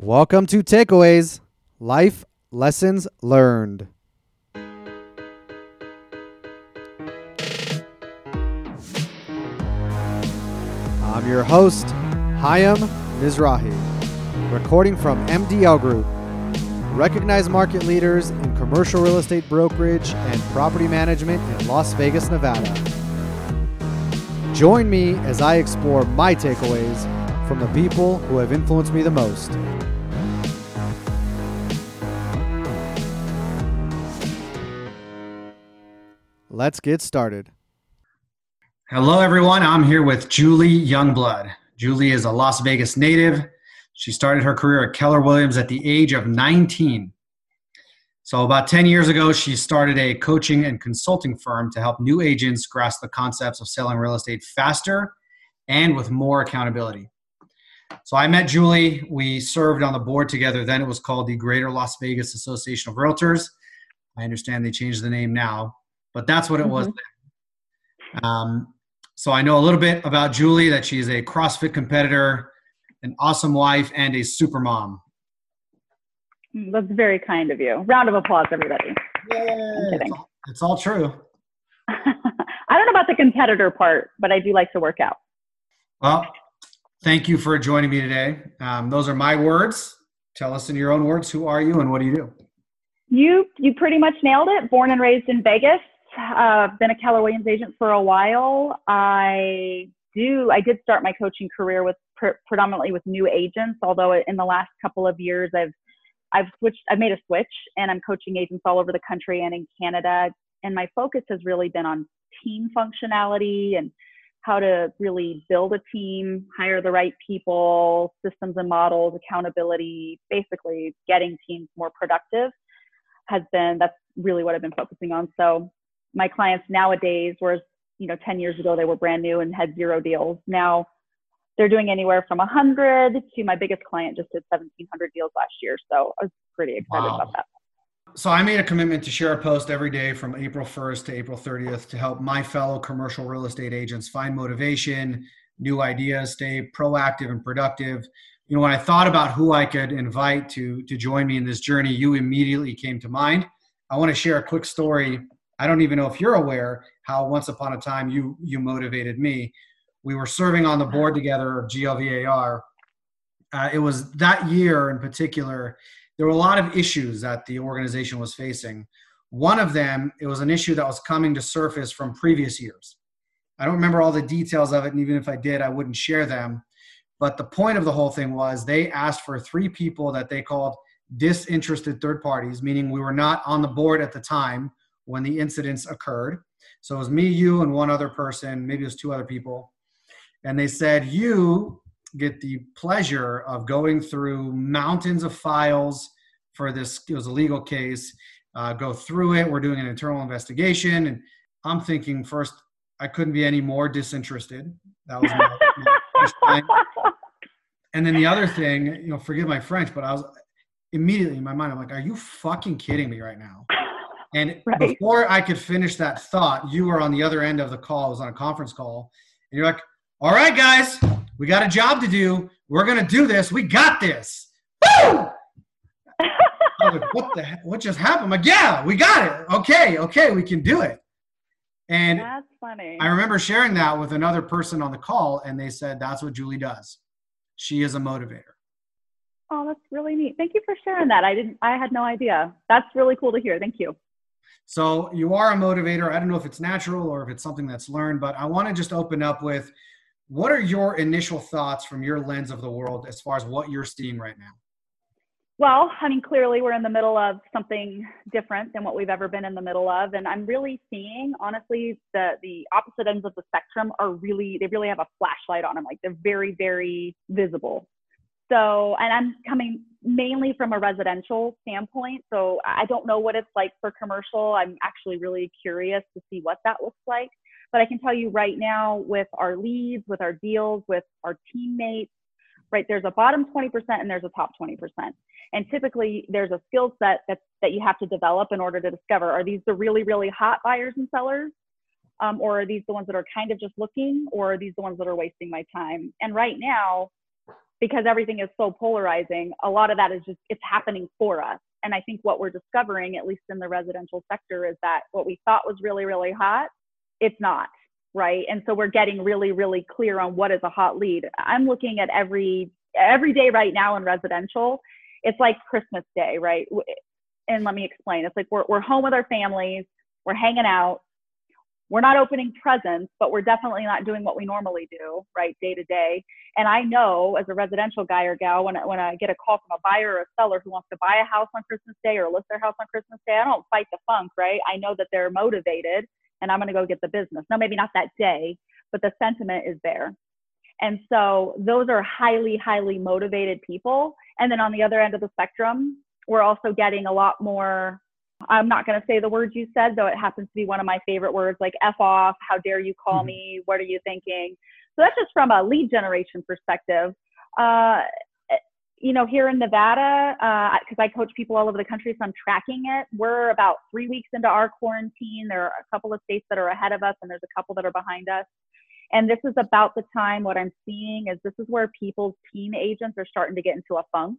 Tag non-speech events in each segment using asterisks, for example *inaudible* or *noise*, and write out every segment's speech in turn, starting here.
Welcome to Takeaways Life Lessons Learned. I'm your host, Chaim Mizrahi, recording from MDL Group, recognized market leaders in commercial real estate brokerage and property management in Las Vegas, Nevada. Join me as I explore my takeaways from the people who have influenced me the most. Let's get started. Hello, everyone. I'm here with Julie Youngblood. Julie is a Las Vegas native. She started her career at Keller Williams at the age of 19. So, about 10 years ago, she started a coaching and consulting firm to help new agents grasp the concepts of selling real estate faster and with more accountability. So, I met Julie. We served on the board together. Then it was called the Greater Las Vegas Association of Realtors. I understand they changed the name now, but that's what it was. Mhm. Um, so I know a little bit about Julie that she's a CrossFit competitor, an awesome wife, and a super mom. That's very kind of you. Round of applause, everybody. It's all, it's all true. *laughs* I don't know about the competitor part, but I do like to work out. Well, thank you for joining me today. Um, those are my words. Tell us in your own words who are you and what do you do? You you pretty much nailed it. Born and raised in Vegas. Uh, been a Keller Williams agent for a while. I do. I did start my coaching career with pre- predominantly with new agents. Although in the last couple of years, I've I've switched. I've made a switch, and I'm coaching agents all over the country and in Canada. And my focus has really been on team functionality and how to really build a team, hire the right people, systems and models, accountability, basically getting teams more productive has been that's really what I've been focusing on. So my clients nowadays, whereas you know 10 years ago they were brand new and had zero deals, now they're doing anywhere from 100 to my biggest client just did 1,700 deals last year. So I was pretty excited Wow. about that. So I made a commitment to share a post every day from April 1st to April 30th to help my fellow commercial real estate agents find motivation, new ideas, stay proactive and productive. You know, when I thought about who I could invite to to join me in this journey, you immediately came to mind. I want to share a quick story. I don't even know if you're aware how once upon a time you you motivated me. We were serving on the board together of GLVAR. Uh, it was that year in particular there were a lot of issues that the organization was facing. One of them, it was an issue that was coming to surface from previous years. I don't remember all the details of it, and even if I did, I wouldn't share them. But the point of the whole thing was they asked for three people that they called disinterested third parties, meaning we were not on the board at the time when the incidents occurred. So it was me, you, and one other person, maybe it was two other people. And they said, You get the pleasure of going through mountains of files for this it was a legal case uh, go through it we're doing an internal investigation and i'm thinking first i couldn't be any more disinterested that was my, my first *laughs* line. and then the other thing you know forgive my french but i was immediately in my mind i'm like are you fucking kidding me right now and Right. before i could finish that thought you were on the other end of the call it was on a conference call and you're like all right guys we got a job to do. We're gonna do this. We got this. Woo! I was like, what the heck? What just happened? I'm like, yeah, we got it. Okay, okay, we can do it. And That's funny. I remember sharing that with another person on the call, and they said that's what Julie does. She is a motivator. Oh, that's really neat. Thank you for sharing that. I didn't. I had no idea. That's really cool to hear. Thank you. So you are a motivator. I don't know if it's natural or if it's something that's learned, but I want to just open up with what are your initial thoughts from your lens of the world as far as what you're seeing right now? Well, I mean, clearly we're in the middle of something different than what we've ever been in the middle of, and I'm really seeing, honestly, the the opposite ends of the spectrum are really they really have a flashlight on them, like they're very very visible. So, and I'm coming mainly from a residential standpoint, so I don't know what it's like for commercial. I'm actually really curious to see what that looks like. But I can tell you right now, with our leads, with our deals, with our teammates, right, there's a bottom 20% and there's a top 20%. And typically, there's a skill set that, that you have to develop in order to discover are these the really, really hot buyers and sellers? Um, or are these the ones that are kind of just looking? Or are these the ones that are wasting my time? And right now, because everything is so polarizing, a lot of that is just it's happening for us. And I think what we're discovering, at least in the residential sector, is that what we thought was really, really hot, it's not, right? And so we're getting really, really clear on what is a hot lead. I'm looking at every every day right now in residential. It's like Christmas Day, right? And let me explain. It's like we're we're home with our families, we're hanging out, we're not opening presents, but we're definitely not doing what we normally do, right, day to day. And I know as a residential guy or gal, when I, when I get a call from a buyer or a seller who wants to buy a house on Christmas Day or list their house on Christmas Day, I don't fight the funk, right? I know that they're motivated and I'm going to go get the business. Now, maybe not that day, but the sentiment is there. And so those are highly, highly motivated people. And then on the other end of the spectrum, we're also getting a lot more I'm not going to say the words you said, though it happens to be one of my favorite words, like F off, how dare you call mm-hmm. me, what are you thinking? So that's just from a lead generation perspective. Uh, you know, here in Nevada, because uh, I coach people all over the country, so I'm tracking it. We're about three weeks into our quarantine. There are a couple of states that are ahead of us, and there's a couple that are behind us. And this is about the time what I'm seeing is this is where people's teen agents are starting to get into a funk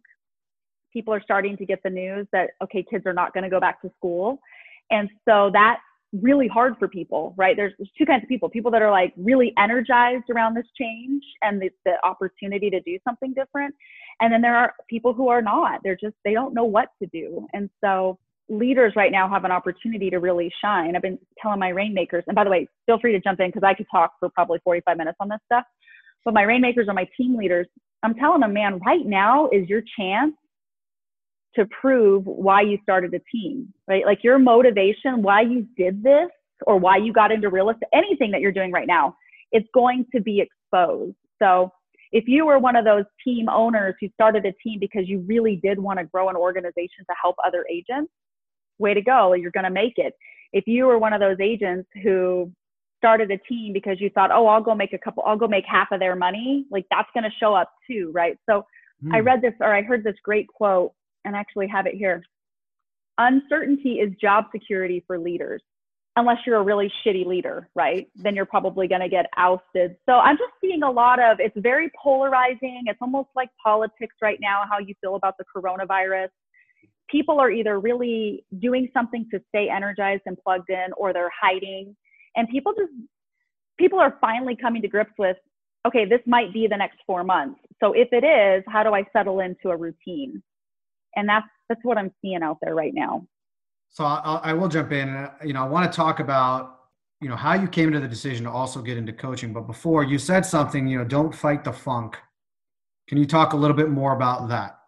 people are starting to get the news that okay kids are not going to go back to school. And so that's really hard for people right? There's, there's two kinds of people people that are like really energized around this change and the, the opportunity to do something different. And then there are people who are not. They're just they don't know what to do. And so leaders right now have an opportunity to really shine. I've been telling my rainmakers and by the way feel free to jump in because i could talk for probably 45 minutes on this stuff but my rainmakers are my team leaders. I'm telling them man right now is your chance to prove why you started a team, right? Like your motivation, why you did this or why you got into real estate, anything that you're doing right now, it's going to be exposed. So if you were one of those team owners who started a team because you really did want to grow an organization to help other agents, way to go, you're going to make it. If you were one of those agents who started a team because you thought, oh, I'll go make a couple, I'll go make half of their money, like that's going to show up too, right? So mm. I hmm. read this or I heard this great quote and actually have it here. Uncertainty is job security for leaders. Unless you're a really shitty leader, right? Then you're probably going to get ousted. So I'm just seeing a lot of it's very polarizing. It's almost like politics right now, how you feel about the coronavirus. People are either really doing something to stay energized and plugged in or they're hiding. And people just, people are finally coming to grips with okay, this might be the next four months. So if it is, how do I settle into a routine? And that's that's what i'm seeing out there right now. So I'll, I will jump in. And, you know i want to talk about you know how you came to the decision to also get into coaching. But before you said something you know don't fight the funk. Can you talk a little bit more about that?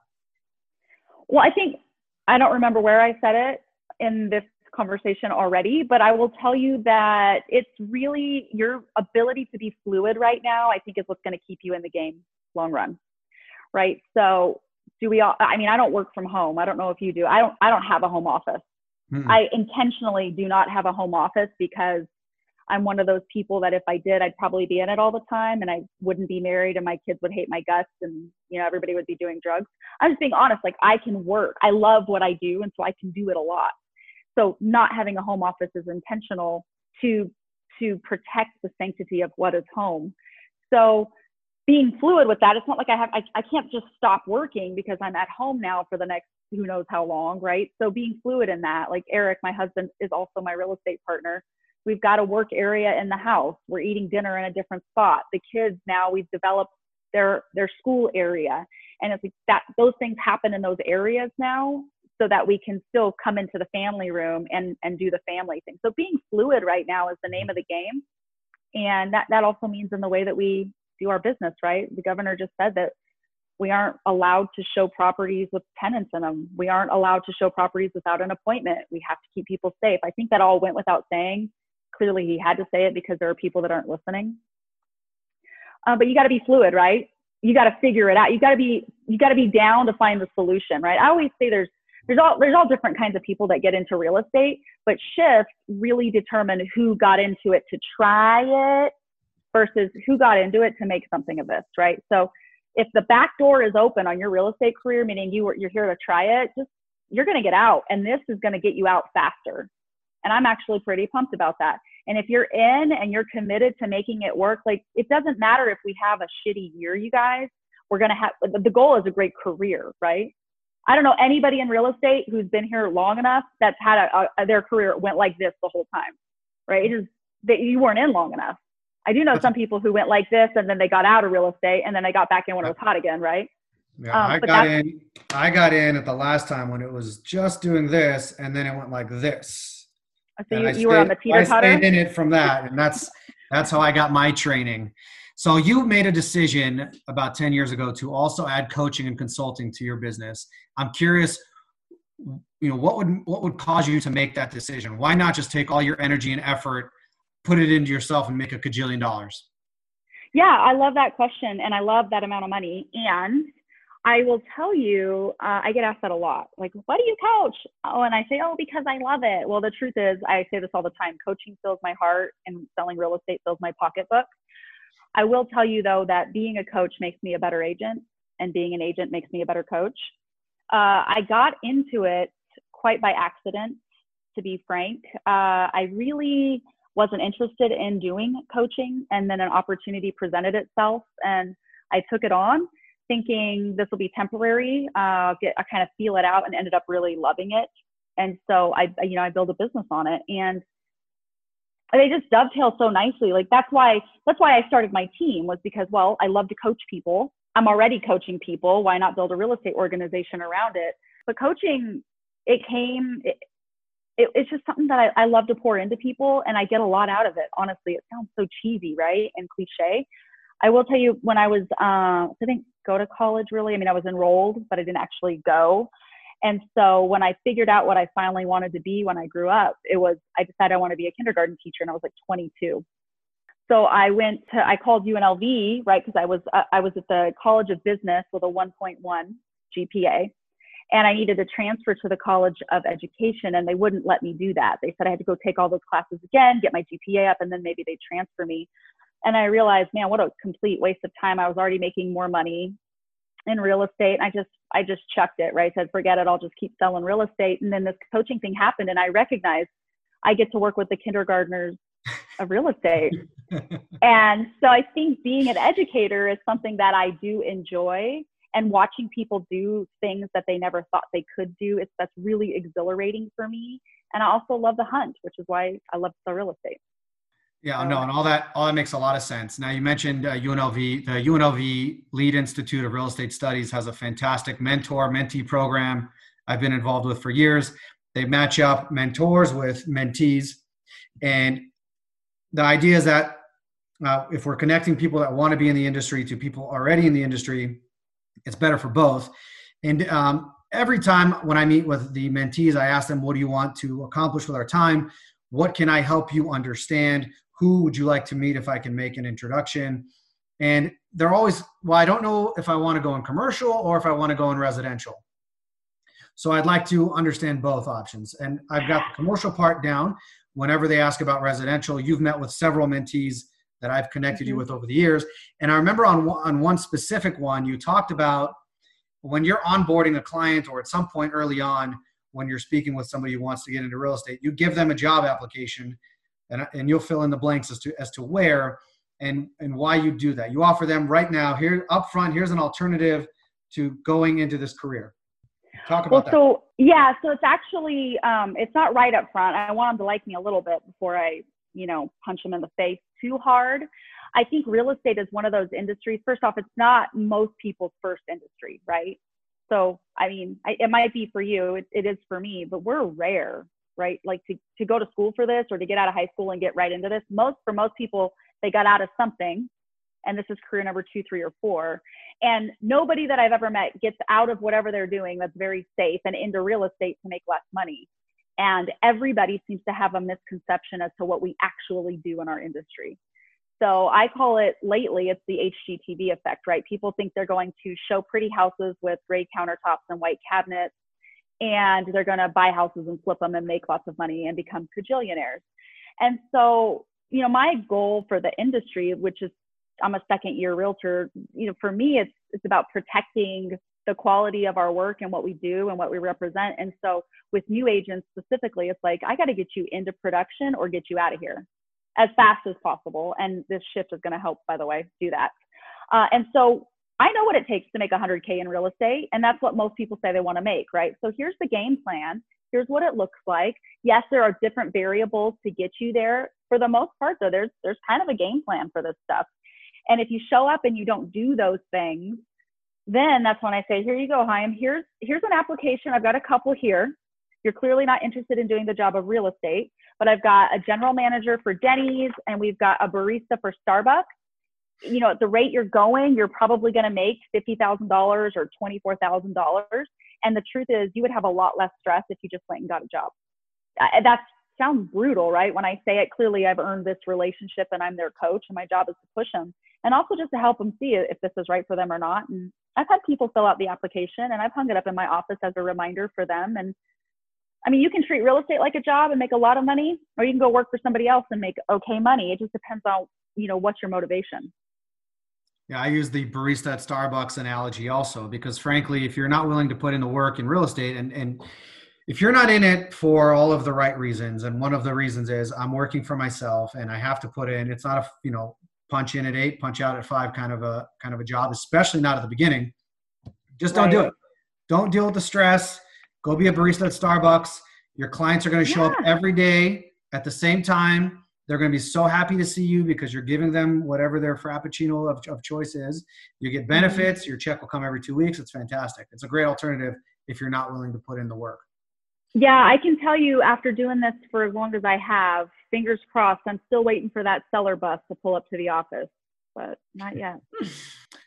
Well i think i don't remember where i said it in this conversation already but i will tell you that it's really your ability to be fluid right now i think is what's going to keep you in the game long run right? So do we all i mean i don't work from home. I don't know if you do. I don't i don't have a home office. Mm i intentionally do not have a home office because i'm one of those people that if i did i'd probably be in it all the time and i wouldn't be married and my kids would hate my guts and you know everybody would be doing drugs. I'm just being honest like i can work. I love what i do and so i can do it a lot. So not having a home office is intentional to to protect the sanctity of what is home. So being fluid with that. It's not like I have, I, I can't just stop working because I'm at home now for the next who knows how long, right? So being fluid in that, like Eric, my husband, is also my real estate partner. We've got a work area in the house. We're eating dinner in a different spot. The kids now we've developed their their school area, and it's like that. Those things happen in those areas now, so that we can still come into the family room and and do the family thing. So being fluid right now is the name of the game, and that that also means in the way that we do our business, right? The governor just said that we aren't allowed to show properties with tenants in them. We aren't allowed to show properties without an appointment. We have to keep people safe. I think that all went without saying. Clearly, he had to say it because there are people that aren't listening. Uh, but you got to be fluid, right? You got to figure it out. You got to be you got to be down to find the solution, right? I always say there's there's all there's all different kinds of people that get into real estate, but shifts really determine who got into it to try it versus who got into it to make something of this, right? So if the back door is open on your real estate career, meaning you were, you're here to try it, just you're going to get out, and this is going to get you out faster. And I'm actually pretty pumped about that. And if you're in and you're committed to making it work, like it doesn't matter if we have a shitty year, you guys. we're going to have the goal is a great career, right? I don't know anybody in real estate who's been here long enough that's had a, a their career went like this the whole time, right? It is that you weren't in long enough. I do know some people who went like this and then they got out of real estate and then they got back in when it was hot again, right? Yeah, um, I got in. I got in at the last time when it was just doing this, and then it went like this. So you, you stayed, were on the teeter totter. I stayed in it from that, and that's *laughs* that's how I got my training. So you made a decision about 10 years ago to also add coaching and consulting to your business. I'm curious, you know, what would what would cause you to make that decision? Why not just take all your energy and effort, put it into yourself and make a cajillion dollars? Yeah, I love that question and I love that amount of money. And I will tell you, uh, I get asked that a lot. Like, why do you coach? Oh, and I say, oh, because I love it. Well, the truth is, I say this all the time coaching fills my heart and selling real estate fills my pocketbook. I will tell you though that being a coach makes me a better agent, and being an agent makes me a better coach. Uh, I got into it quite by accident, to be frank. Uh, I really wasn't interested in doing coaching, and then an opportunity presented itself, and I took it on, thinking this will be temporary. Uh, get I kind of feel it out, and ended up really loving it. And so I, you know, I built a business on it, and they just dovetail so nicely. Like that's why that's why I started my team was because well, I love to coach people. I'm already coaching people. Why not build a real estate organization around it? But coaching, it came. It, it's just something that I, I love to pour into people, and I get a lot out of it. Honestly, it sounds so cheesy, right, and cliche. I will tell you when I was, uh, I didn't go to college really. I mean, I was enrolled, but I didn't actually go. And so when I figured out what I finally wanted to be when I grew up, it was I decided I want to be a kindergarten teacher, and I was like 22. So I went to I called UNLV right because I was uh, I was at the College of Business with a 1.1 GPA, and I needed to transfer to the College of Education, and they wouldn't let me do that. They said I had to go take all those classes again, get my GPA up, and then maybe they'd transfer me. And I realized, man, what a complete waste of time. I was already making more money in real estate. I just I just chucked it, right? Said, forget it, I'll just keep selling real estate. And then this coaching thing happened and I recognized I get to work with the kindergartners of real estate. *laughs* and so I think being an educator is something that I do enjoy and watching people do things that they never thought they could do. It's that's really exhilarating for me. And I also love the hunt, which is why I love the real estate. Yeah, no, and all that all that makes a lot of sense. Now you mentioned uh, UNLV. The UNLV Lied Institute of Real Estate Studies has a fantastic mentor mentee program. I've been involved with for years. They match up mentors with mentees, and the idea is that uh, if we're connecting people that want to be in the industry to people already in the industry, it's better for both. And um, every time when I meet with the mentees, I ask them, "What do you want to accomplish with our time?" What can I help you understand? who would you like to meet if I can make an introduction? And they're always, well, I don't know if I want to go in commercial or if I want to go in residential. So I'd like to understand both options. And I've got the commercial part down. Whenever they ask about residential, you've met with several mentees that I've connected mm-hmm. you with over the years. And I remember on, on one specific one, you talked about when you're onboarding a client or at some point early on, when you're speaking with somebody who wants to get into real estate, you give them a job application and, and you'll fill in the blanks as to as to where and and why you do that. You offer them right now here up front. Here's an alternative to going into this career. Talk about well, so yeah, so it's actually um, it's not right up front. I want them to like me a little bit before I you know punch them in the face too hard. I think real estate is one of those industries. First off, it's not most people's first industry, right? So, I mean, I, it might be for you, it, it is for me, but we're rare right? Like to, to go to school for this or to get out of high school and get right into this. Most, for most people, they got out of something and this is career number two, three, or four. And nobody that I've ever met gets out of whatever they're doing that's very safe and into real estate to make less money. And everybody seems to have a misconception as to what we actually do in our industry. So I call it lately, it's the HGTV effect, right? People think they're going to show pretty houses with gray countertops and white cabinets and they're going to buy houses and flip them and make lots of money and become cajillionaires. And so, you know, my goal for the industry, which is I'm a second year realtor, you know, for me, it's it's about protecting the quality of our work and what we do and what we represent. And so, with new agents specifically, it's like I got to get you into production or get you out of here as fast as possible. And this shift is going to help, by the way, do that. Uh, and so I know what it takes to make 100K in real estate, and that's what most people say they want to make, right? So here's the game plan. Here's what it looks like. Yes, there are different variables to get you there. For the most part, though, there's there's kind of a game plan for this stuff. And if you show up and you don't do those things, then that's when I say, here you go, Chaim. Here's here's an application. I've got a couple here. You're clearly not interested in doing the job of real estate, but I've got a general manager for Denny's and we've got a barista for Starbucks you know, at the rate you're going, you're probably going to make $50,000 or $24,000. And the truth is, you would have a lot less stress if you just went and got a job. That sounds brutal, right? When I say it, clearly I've earned this relationship and I'm their coach, and my job is to push them and also just to help them see if this is right for them or not. And I've had people fill out the application and I've hung it up in my office as a reminder for them. And I mean, you can treat real estate like a job and make a lot of money, or you can go work for somebody else and make okay money. It just depends on, you know, what's your motivation. Yeah, I use the barista at Starbucks analogy also because frankly, if you're not willing to put in the work in real estate and and if you're not in it for all of the right reasons, and one of the reasons is I'm working for myself and I have to put in, it's not a you know punch in at eight, punch out at five kind of a kind of a job, especially not at the beginning. Just don't right. do it. Don't deal with the stress. Go be a barista at Starbucks. Your clients are going to show yeah. up every day at the same time they're going to be so happy to see you because you're giving them whatever their frappuccino of, of choice is. You get mm-hmm. benefits. Your check will come every two weeks. It's fantastic. It's a great alternative if you're not willing to put in the work. Yeah, I can tell you after doing this for as long as I have, fingers crossed, I'm still waiting for that seller bus to pull up to the office, but not yet. *sighs*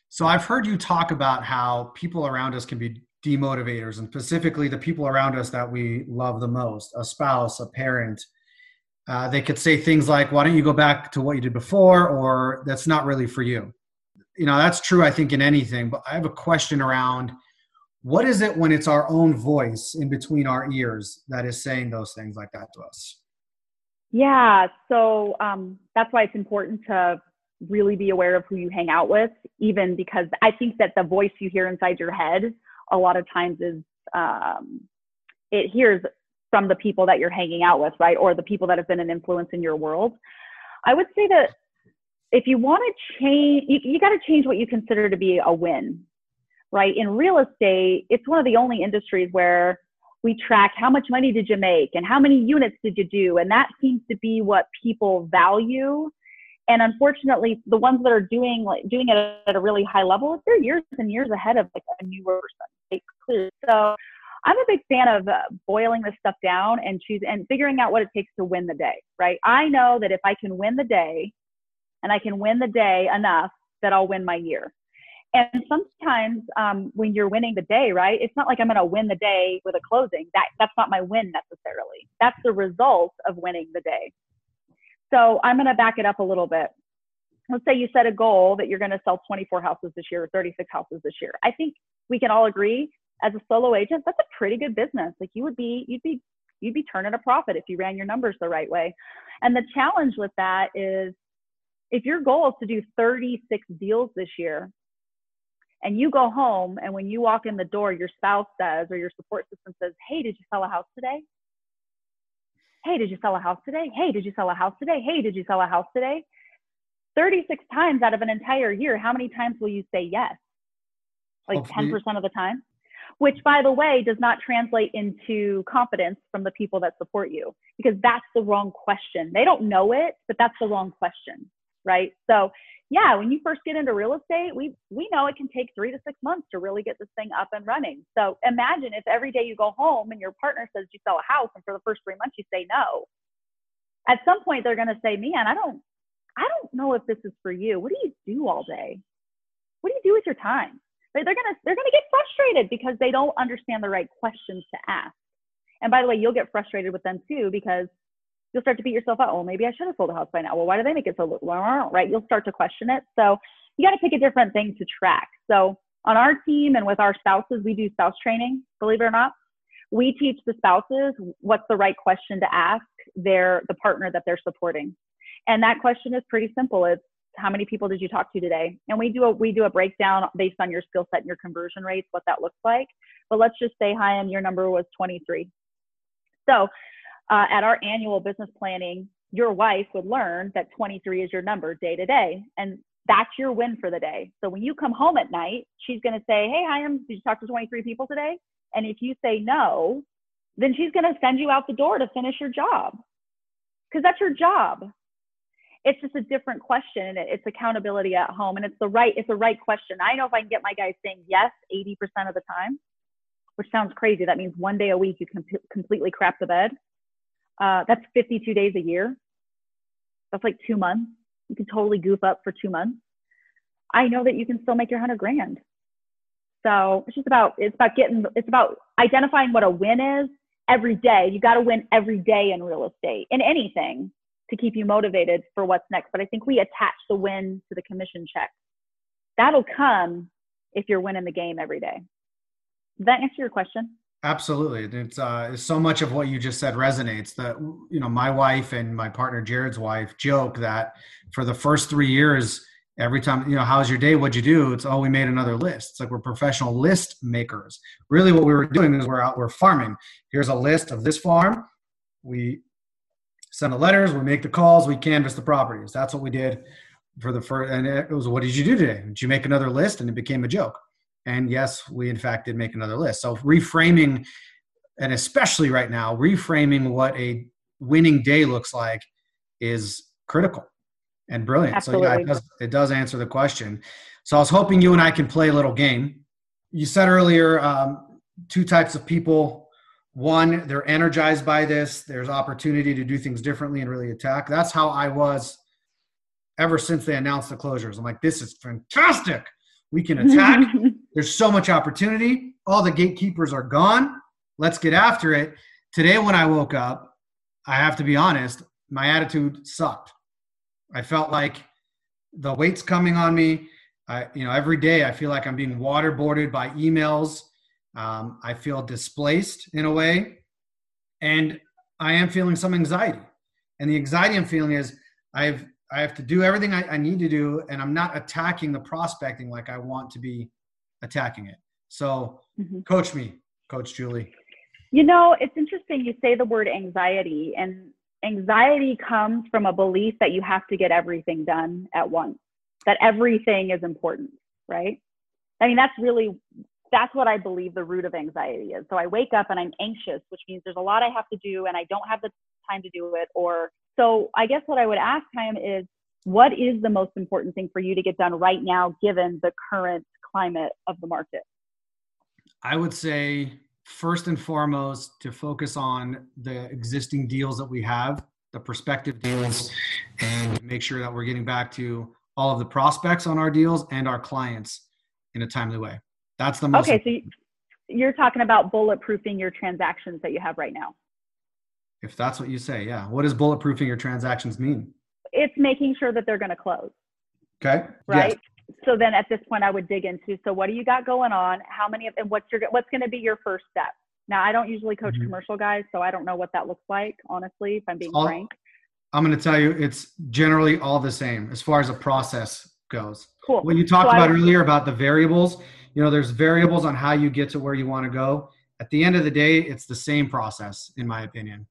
So I've heard you talk about how people around us can be demotivators, and specifically the people around us that we love the most a spouse, a parent, uh, they could say things like, why don't you go back to what you did before? Or that's not really for you. You know, that's true, I think, in anything. But I have a question around what is it when it's our own voice in between our ears that is saying those things like that to us? Yeah. So um, that's why it's important to really be aware of who you hang out with, even because I think that the voice you hear inside your head a lot of times is um, it hears from the people that you're hanging out with, right? Or the people that have been an influence in your world. I would say that if you want to change, you, you got to change what you consider to be a win, right? In real estate, it's one of the only industries where we track how much money did you make and how many units did you do. And that seems to be what people value. And unfortunately, the ones that are doing like doing it at a really high level, they're years and years ahead of like a newer person. So I'm a big fan of uh, boiling this stuff down and choose and figuring out what it takes to win the day, right? I know that if I can win the day and I can win the day enough that I'll win my year. And sometimes um, when you're winning the day, right, it's not like I'm going to win the day with a closing. That that's not my win necessarily. That's the result of winning the day. So I'm going to back it up a little bit. Let's say you set a goal that you're going to sell 24 houses this year or 36 houses this year. I think we can all agree as a solo agent, that's a pretty good business. Like you would be, you'd be, you'd be turning a profit if you ran your numbers the right way. And the challenge with that is if your goal is to do 36 deals this year and you go home and when you walk in the door, your spouse says, or your support system says, Hey, did you sell a house today? Hey, did you sell a house today? Hey, did you sell a house today? Hey, did you sell a house today? 36 times out of an entire year, how many times will you say yes? Like Hopefully. 10% of the time? which by the way does not translate into confidence from the people that support you because that's the wrong question. They don't know it, but that's the wrong question, right? So, yeah, when you first get into real estate, we we know it can take 3 to 6 months to really get this thing up and running. So, imagine if every day you go home and your partner says you sell a house and for the first 3 months you say no. At some point they're going to say, "Man, I don't I don't know if this is for you. What do you do all day? What do you do with your time?" they're gonna they're gonna get frustrated because they don't understand the right questions to ask. And by the way, you'll get frustrated with them too because you'll start to beat yourself up. Well, maybe I should have sold a house by now. Well, why do they make it so low? Right? You'll start to question it. So you got to pick a different thing to track. So on our team and with our spouses, we do spouse training. Believe it or not, we teach the spouses what's the right question to ask their the partner that they're supporting. And that question is pretty simple. It's how many people did you talk to today? And we do a we do a breakdown based on your skill set and your conversion rates, what that looks like. But let's just say, hi, and your number was 23. So uh, at our annual business planning, your wife would learn that 23 is your number day to day. And that's your win for the day. So when you come home at night, she's going to say, Hey, Chaim, did you talk to 23 people today? And if you say no, then she's going to send you out the door to finish your job because that's your job. It's just a different question it's accountability at home and it's the right, it's the right question. I know if I can get my guys saying yes 80% of the time, which sounds crazy. That means one day a week you can com- completely crap the bed. Uh, that's 52 days a year. That's like two months. You can totally goof up for two months. I know that you can still make your hundred grand. So it's just about it's about getting it's about identifying what a win is every day. You got to win every day in real estate in anything to keep you motivated for what's next. But I think we attach the win to the commission check. That'll come if you're winning the game every day. Does that answer your question? Absolutely. It's, uh, so much of what you just said resonates that, you know, my wife and my partner Jared's wife joke that for the first three years, every time, you know, how's your day? What'd you do? It's, oh, we made another list. It's like we're professional list makers. Really what we were doing is we're out, we're farming. Here's a list of this farm. We send the letters, we make the calls, we canvass the properties. That's what we did for the first, and it was, what did you do today? Did you make another list? And it became a joke. And yes, we in fact did make another list. So reframing, and especially right now, reframing what a winning day looks like is critical and brilliant. Absolutely. So yeah, it does, it does answer the question. So I was hoping you and I can play a little game. You said earlier um, two types of people. One, they're energized by this. There's opportunity to do things differently and really attack. That's how I was ever since they announced the closures. I'm like, this is fantastic. We can *laughs* attack. There's so much opportunity. All the gatekeepers are gone. Let's get after it. Today, when I woke up, I have to be honest, my attitude sucked. I felt like the weight's coming on me. I, you know, every day I feel like I'm being waterboarded by emails. Um, I feel displaced in a way, and I am feeling some anxiety. And the anxiety I'm feeling is I've I have to do everything I, I need to do, and I'm not attacking the prospecting like I want to be attacking it. So, mm-hmm. coach me, Coach Julie. You know, it's interesting you say the word anxiety, and anxiety comes from a belief that you have to get everything done at once, that everything is important, right? I mean, that's really that's what I believe the root of anxiety is. So I wake up and I'm anxious, which means there's a lot I have to do and I don't have the time to do it. Or so I guess what I would ask him is, what is the most important thing for you to get done right now, given the current climate of the market? I would say first and foremost to focus on the existing deals that we have, the prospective deals, and make sure that we're getting back to all of the prospects on our deals and our clients in a timely way. That's the most. Okay, so you're talking about bulletproofing your transactions that you have right now. If that's what you say, yeah. What does bulletproofing your transactions mean? It's making sure that they're going to close. Okay. Right. Yes so then at this point I would dig into so what do you got going on? How many of and what's your what's going to be your first step? Now I don't usually coach mm-hmm. commercial guys, so I don't know what that looks like, honestly, if I'm being all, frank. I'm going to tell you it's generally all the same as far as a process goes. Cool. What you talked so about earlier about the variables, you know, there's variables on how you get to where you want to go. At the end of the day, it's the same process, in my opinion.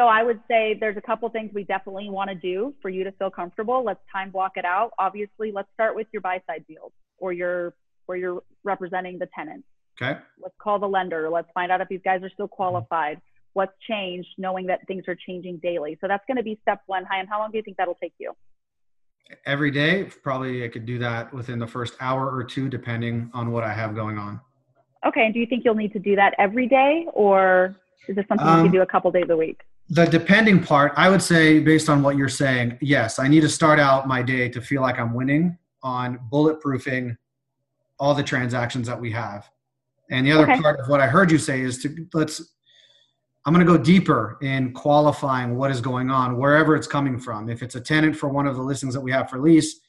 So I would say there's a couple things we definitely want to do for you to feel comfortable. Let's time block it out. Obviously, let's start with your buy side deals or your where you're representing the tenant. Okay. Let's call the lender. Let's find out if these guys are still qualified. What's changed, knowing that things are changing daily. So that's going to be step one. Hi, and how long do you think that'll take you? Every day, probably I could do that within the first hour or two, depending on what I have going on. Okay. And do you think you'll need to do that every day, or is this something um, you can do a couple days a week? The depending part, I would say, based on what you're saying, yes, I need to start out my day to feel like I'm winning on bulletproofing all the transactions that we have. And the other okay. part of what I heard you say is to let's, I'm going to go deeper in qualifying what is going on, wherever it's coming from. If it's a tenant for one of the listings that we have for lease,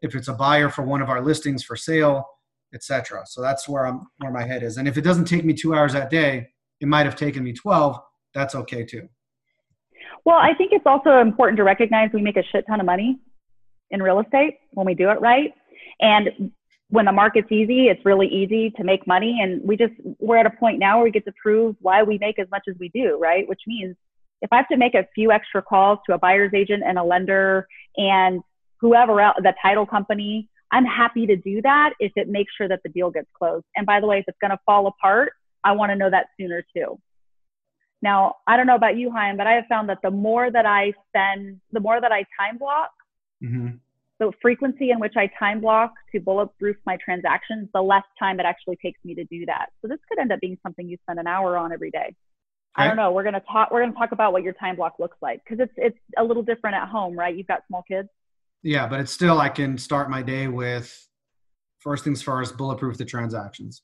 if it's a buyer for one of our listings for sale, etc. So that's where I'm, where my head is. And if it doesn't take me two hours that day, it might have taken me 12. That's okay too. Well, I think it's also important to recognize we make a shit ton of money in real estate when we do it right. And when the market's easy, it's really easy to make money. And we just, we're at a point now where we get to prove why we make as much as we do, right? Which means if I have to make a few extra calls to a buyer's agent and a lender and whoever else, the title company. I'm happy to do that if it makes sure that the deal gets closed. And by the way, if it's going to fall apart, I want to know that sooner too. Now, I don't know about you, Chaim, but I have found that the more that I spend, the more that I time block, mm-hmm. the frequency in which I time block to bulletproof my transactions, the less time it actually takes me to do that. So this could end up being something you spend an hour on every day. I don't know. We're gonna talk. We're gonna talk about what your time block looks like because it's it's a little different at home, right? You've got small kids. Yeah, but it's still I can start my day with first things first, bulletproof the transactions.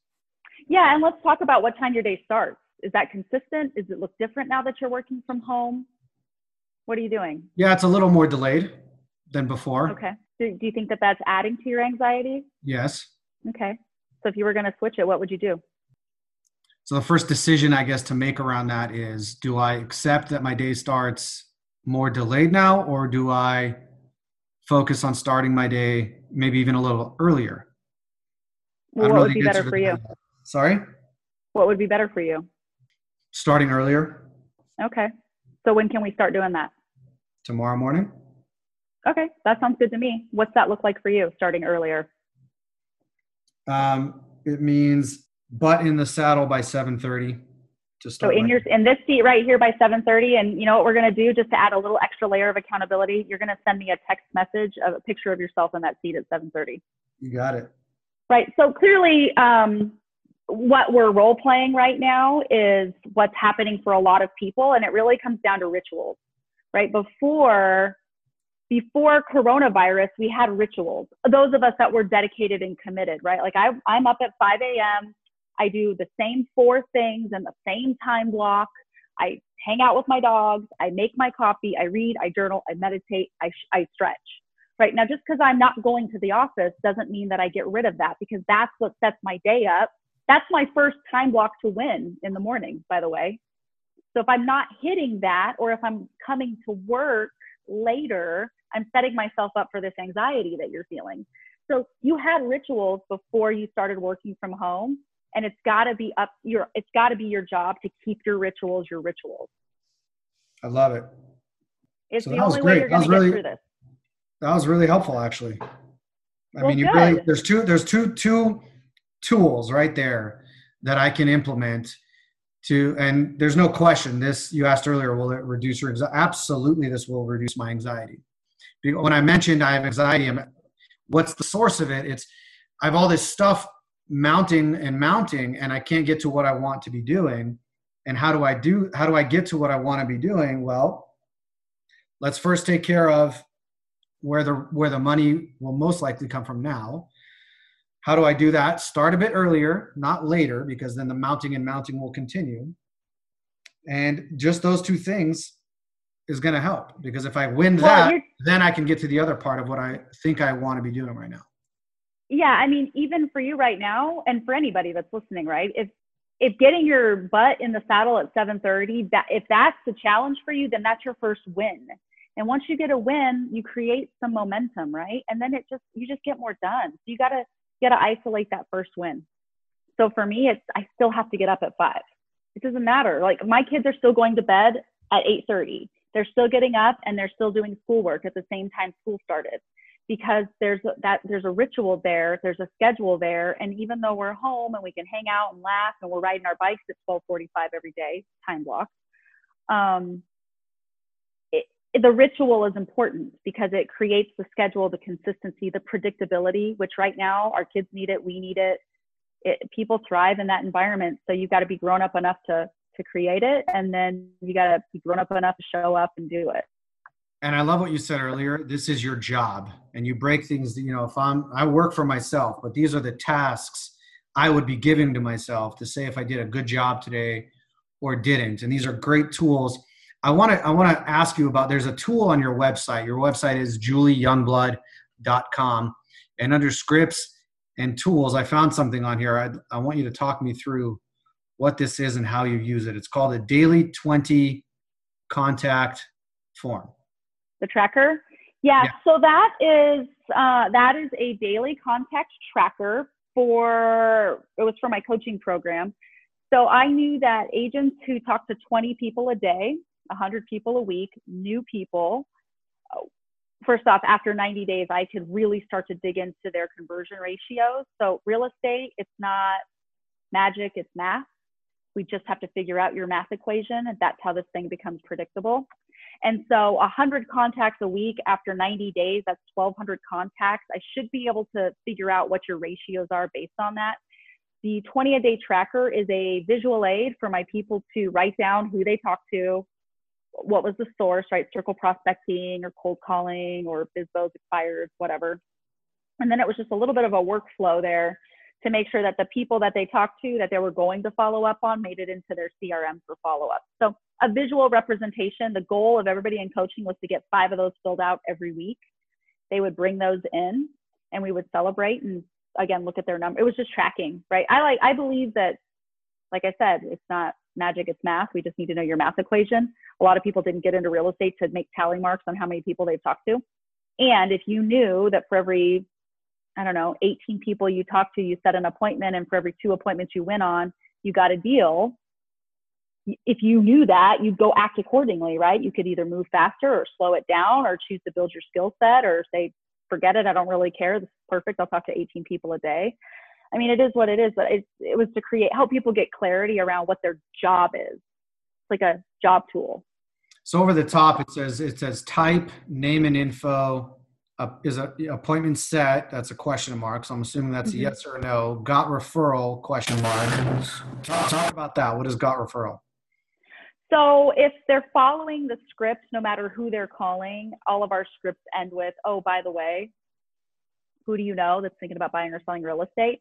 Yeah, and let's talk about what time your day starts. Is that consistent? Does it look different now that you're working from home? What are you doing? Yeah, it's a little more delayed than before. Okay. Do, do you think that that's adding to your anxiety? Yes. Okay. So if you were going to switch it, what would you do? So the first decision, I guess, to make around that is: Do I accept that my day starts more delayed now, or do I focus on starting my day maybe even a little earlier? Well, what would be better for you? Sorry. What would be better for you? Starting earlier. Okay. So when can we start doing that? Tomorrow morning. Okay, that sounds good to me. What's that look like for you, starting earlier? Um, it means butt in the saddle by 7:30 to start. So in your in this seat right here by 7:30, and you know what we're gonna do just to add a little extra layer of accountability. You're gonna send me a text message of a picture of yourself in that seat at 7:30. You got it. Right. So clearly, um, what we're role playing right now is what's happening for a lot of people, and it really comes down to rituals. Right before before coronavirus, we had rituals. Those of us that were dedicated and committed, right? Like I, I'm up at 5 a.m. I do the same four things in the same time block. I hang out with my dogs. I make my coffee. I read. I journal. I meditate. I, I stretch. Right now, just because I'm not going to the office doesn't mean that I get rid of that because that's what sets my day up. That's my first time block to win in the morning, by the way. So if I'm not hitting that, or if I'm coming to work later, I'm setting myself up for this anxiety that you're feeling. So you had rituals before you started working from home and it's got to be up your it's got to be your job to keep your rituals your rituals i love it it's so the only way you're going to really, get through this that was really helpful actually i well, mean you good. really there's two there's two two tools right there that i can implement to and there's no question this you asked earlier will it reduce your anxiety absolutely this will reduce my anxiety. When i mentioned i have anxiety what's the source of it? It's i have all this stuff mounting and mounting and i can't get to what i want to be doing. And how do i do how do i get to what i want to be doing? Well let's first take care of where the where the money will most likely come from now how do i do that? Start a bit earlier not later because then the mounting and mounting will continue. And just those two things is going to help because if i win well, that then i can get to the other part of what i think i want to be doing right now. Yeah i mean even for you right now and for anybody that's listening right? If if getting your butt in the saddle at 7:30 that if that's the challenge for you then that's your first win. And once you get a win you create some momentum right? And then it just you just get more done. So you got to got to isolate that first win. So for me it's i still have to get up at 5 it doesn't matter. Like my kids are still going to bed at 8:30 they're still getting up and they're still doing schoolwork at the same time school started because there's that there's a ritual there, there's a schedule there, and even though we're home and we can hang out and laugh and we're riding our bikes at 12:45 every day, time block, um, the ritual is important because it creates the schedule, the consistency, the predictability. Which right now our kids need it, we need it. it people thrive in that environment, so you've got to be grown up enough to to create it, and then you got to be grown up enough to show up and do it and I love what you said earlier. This is your job, and you break things. You know, if I'm, I work for myself, but these are the tasks I would be giving to myself to say if I did a good job today or didn't. And these are great tools. I want to, I want to ask you about. There's a tool on your website. Your website is julieyoungblood.com, and under scripts and tools, I found something on here. I, I want you to talk me through what this is and how you use it. It's called a daily 20 contact form the tracker. Yeah, yeah. so that is uh, that is a daily contact tracker for it was for my coaching program. So I knew that agents who talk to 20 people a day, 100 people a week, new people, first off, after 90 days, I could really start to dig into their conversion ratios. So, real estate, it's not magic, it's math. We just have to figure out your math equation, and that's how this thing becomes predictable. And so 100 contacts a week after 90 days, that's 1,200 contacts. I should be able to figure out what your ratios are based on that. The 20 a day tracker is a visual aid for my people to write down who they talk to, what was the source, right? Circle prospecting or cold calling or BizBo's expired, whatever. And then it was just a little bit of a workflow there to make sure that the people that they talked to that they were going to follow up on made it into their CRM for follow up. So a visual representation. The goal of everybody in coaching was to get five of those filled out every week. They would bring those in and we would celebrate and again look at their number. It was just tracking, right? I like I believe that like I said, it's not magic, it's math. We just need to know your math equation. A lot of people didn't get into real estate to make tally marks on how many people they've talked to. And if you knew that for every I don't know, 18 people you talked to, you set an appointment, and for every two appointments you went on, you got a deal if you knew that, you'd go act accordingly, right? You could either move faster or slow it down or choose to build your skill set or say, forget it, I don't really care. This is perfect. I'll talk to 18 people a day. I mean, it is what it is, but it, it was to create, help people get clarity around what their job is. It's like a job tool. So over the top, it says, it says type, name and info, uh, is a appointment set. That's a question mark. So I'm assuming that's mm-hmm. a yes or a no. Got referral question mark. Talk, talk about that. What is got referral? So if they're following the script, no matter who they're calling, all of our scripts end with, oh, by the way, who do you know that's thinking about buying or selling real estate?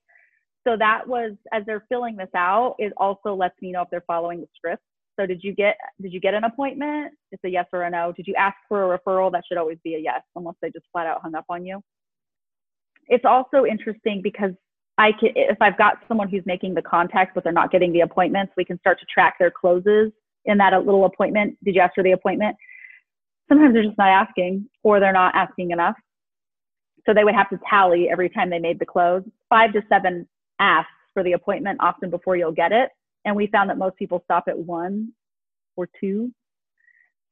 So that was as they're filling this out, it also lets me know if they're following the script. So did you get did you get an appointment? It's a yes or a no. Did you ask for a referral? That should always be a yes, unless they just flat out hung up on you. It's also interesting because I can if I've got someone who's making the contacts but they're not getting the appointments, we can start to track their closes in that little appointment. Did you ask for the appointment? Sometimes they're just not asking or they're not asking enough. So they would have to tally every time they made the close. Five to seven asks for the appointment often before you'll get it. And we found that most people stop at one or two.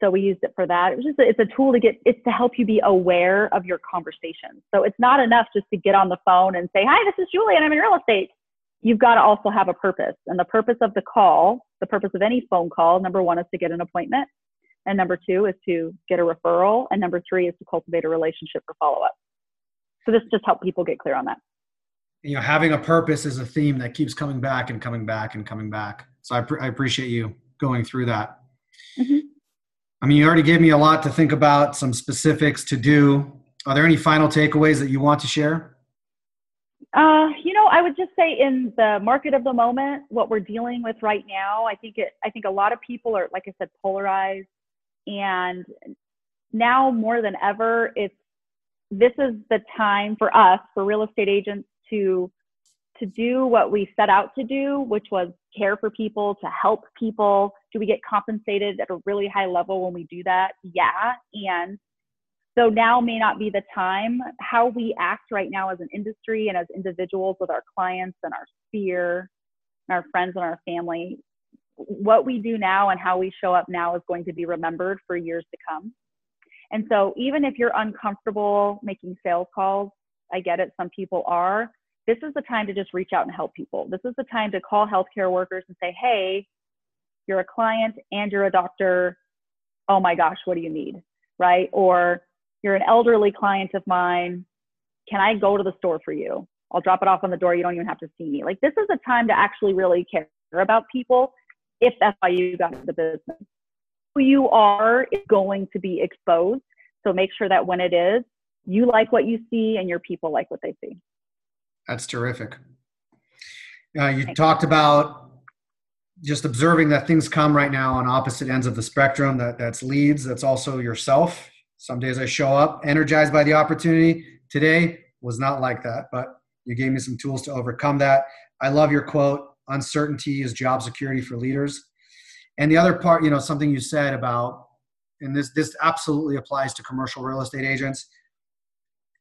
So we used it for that. It was just a, it's a tool to get it's to help you be aware of your conversation. So it's not enough just to get on the phone and say, "Hi, this is Julie and I'm in real estate." You've got to also have a purpose. And the purpose of the call the purpose of any phone call number one is to get an appointment and number two is to get a referral and number three is to cultivate a relationship for follow-up so this just helps people get clear on that you know having a purpose is a theme that keeps coming back and coming back and coming back. So i, I appreciate you going through that. Mm-hmm. i mean you already gave me a lot to think about some specifics to do. Are there any final takeaways that you want to share? Uh, you know, I would just say in the market of the moment, what we're dealing with right now, I think it, I think a lot of people are, like I said, polarized, and now more than ever, it's this is the time for us, for real estate agents, to to do what we set out to do, which was care for people, to help people. Do we get compensated at a really high level when we do that? Yeah, and so now may not be the time. How we act right now as an industry and as individuals with our clients and our sphere and our friends and our family, what we do now and how we show up now is going to be remembered for years to come. And so even if you're uncomfortable making sales calls, I get it, some people are. This is the time to just reach out and help people. This is the time to call healthcare workers and say, hey, you're a client and you're a doctor. Oh my gosh, what do you need? Right? Or you're an elderly client of mine. Can I go to the store for you? I'll drop it off on the door. You don't even have to see me. Like this is a time to actually really care about people if that's why you got into the business. Who you are is going to be exposed. So make sure that when it is, you like what you see and your people like what they see. That's terrific. Uh, you Thanks. talked about just observing that things come right now on opposite ends of the spectrum. That that's leads. That's also yourself. Some days I show up energized by the opportunity. Today was not like that, but you gave me some tools to overcome that. I love your quote uncertainty is job security for leaders. And the other part, you know, something you said about, and this, this absolutely applies to commercial real estate agents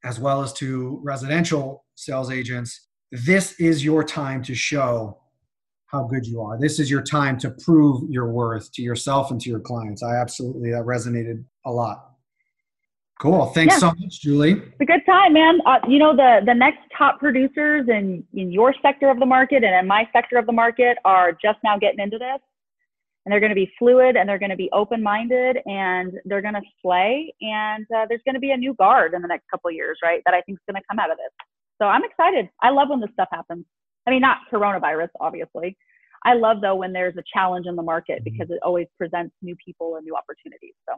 as well as to residential sales agents. This is your time to show how good you are. This is your time to prove your worth to yourself and to your clients. I absolutely, that resonated a lot. Cool. Thanks Yeah. so much, Julie. It's a good time, man. Uh, you know, the the next top producers in in your sector of the market and in my sector of the market are just now getting into this, and they're going to be fluid and they're going to be open minded and they're going to slay. And uh, there's going to be a new guard in the next couple of years, right? That I think is going to come out of this. So I'm excited. I love when this stuff happens. I mean, not coronavirus, obviously. I love though when there's a challenge in the market because it always presents new people and new opportunities. So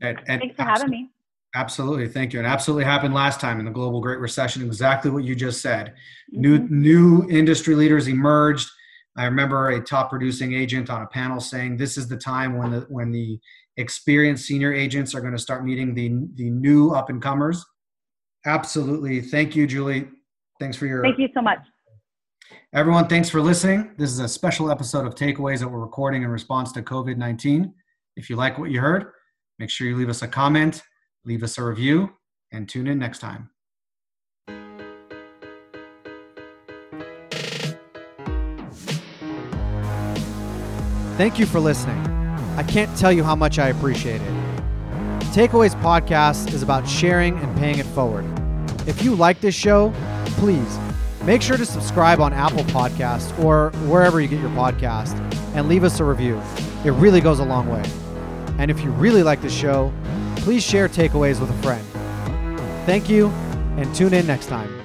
And, and thanks for having me. Absolutely, thank you. And absolutely happened last time in the global Great Recession. Exactly what you just said. New Mhm. new industry leaders emerged. I remember a top producing agent on a panel saying, "This is the time when the when the experienced senior agents are going to start meeting the the new up and comers." Absolutely, thank you, Julie. Thanks for your Thank you so much. Everyone, thanks for listening. This is a special episode of Takeaways that we're recording in response to COVID 19. If you like what you heard, make sure you leave us a comment, leave us a review, and tune in next time. Thank you for listening. I can't tell you how much I appreciate it. Takeaways Podcast is about sharing and paying it forward. If you like this show, please make sure to subscribe on Apple Podcasts or wherever you get your podcast and leave us a review. It really goes a long way. And if you really like the show, please share takeaways with a friend. Thank you and tune in next time.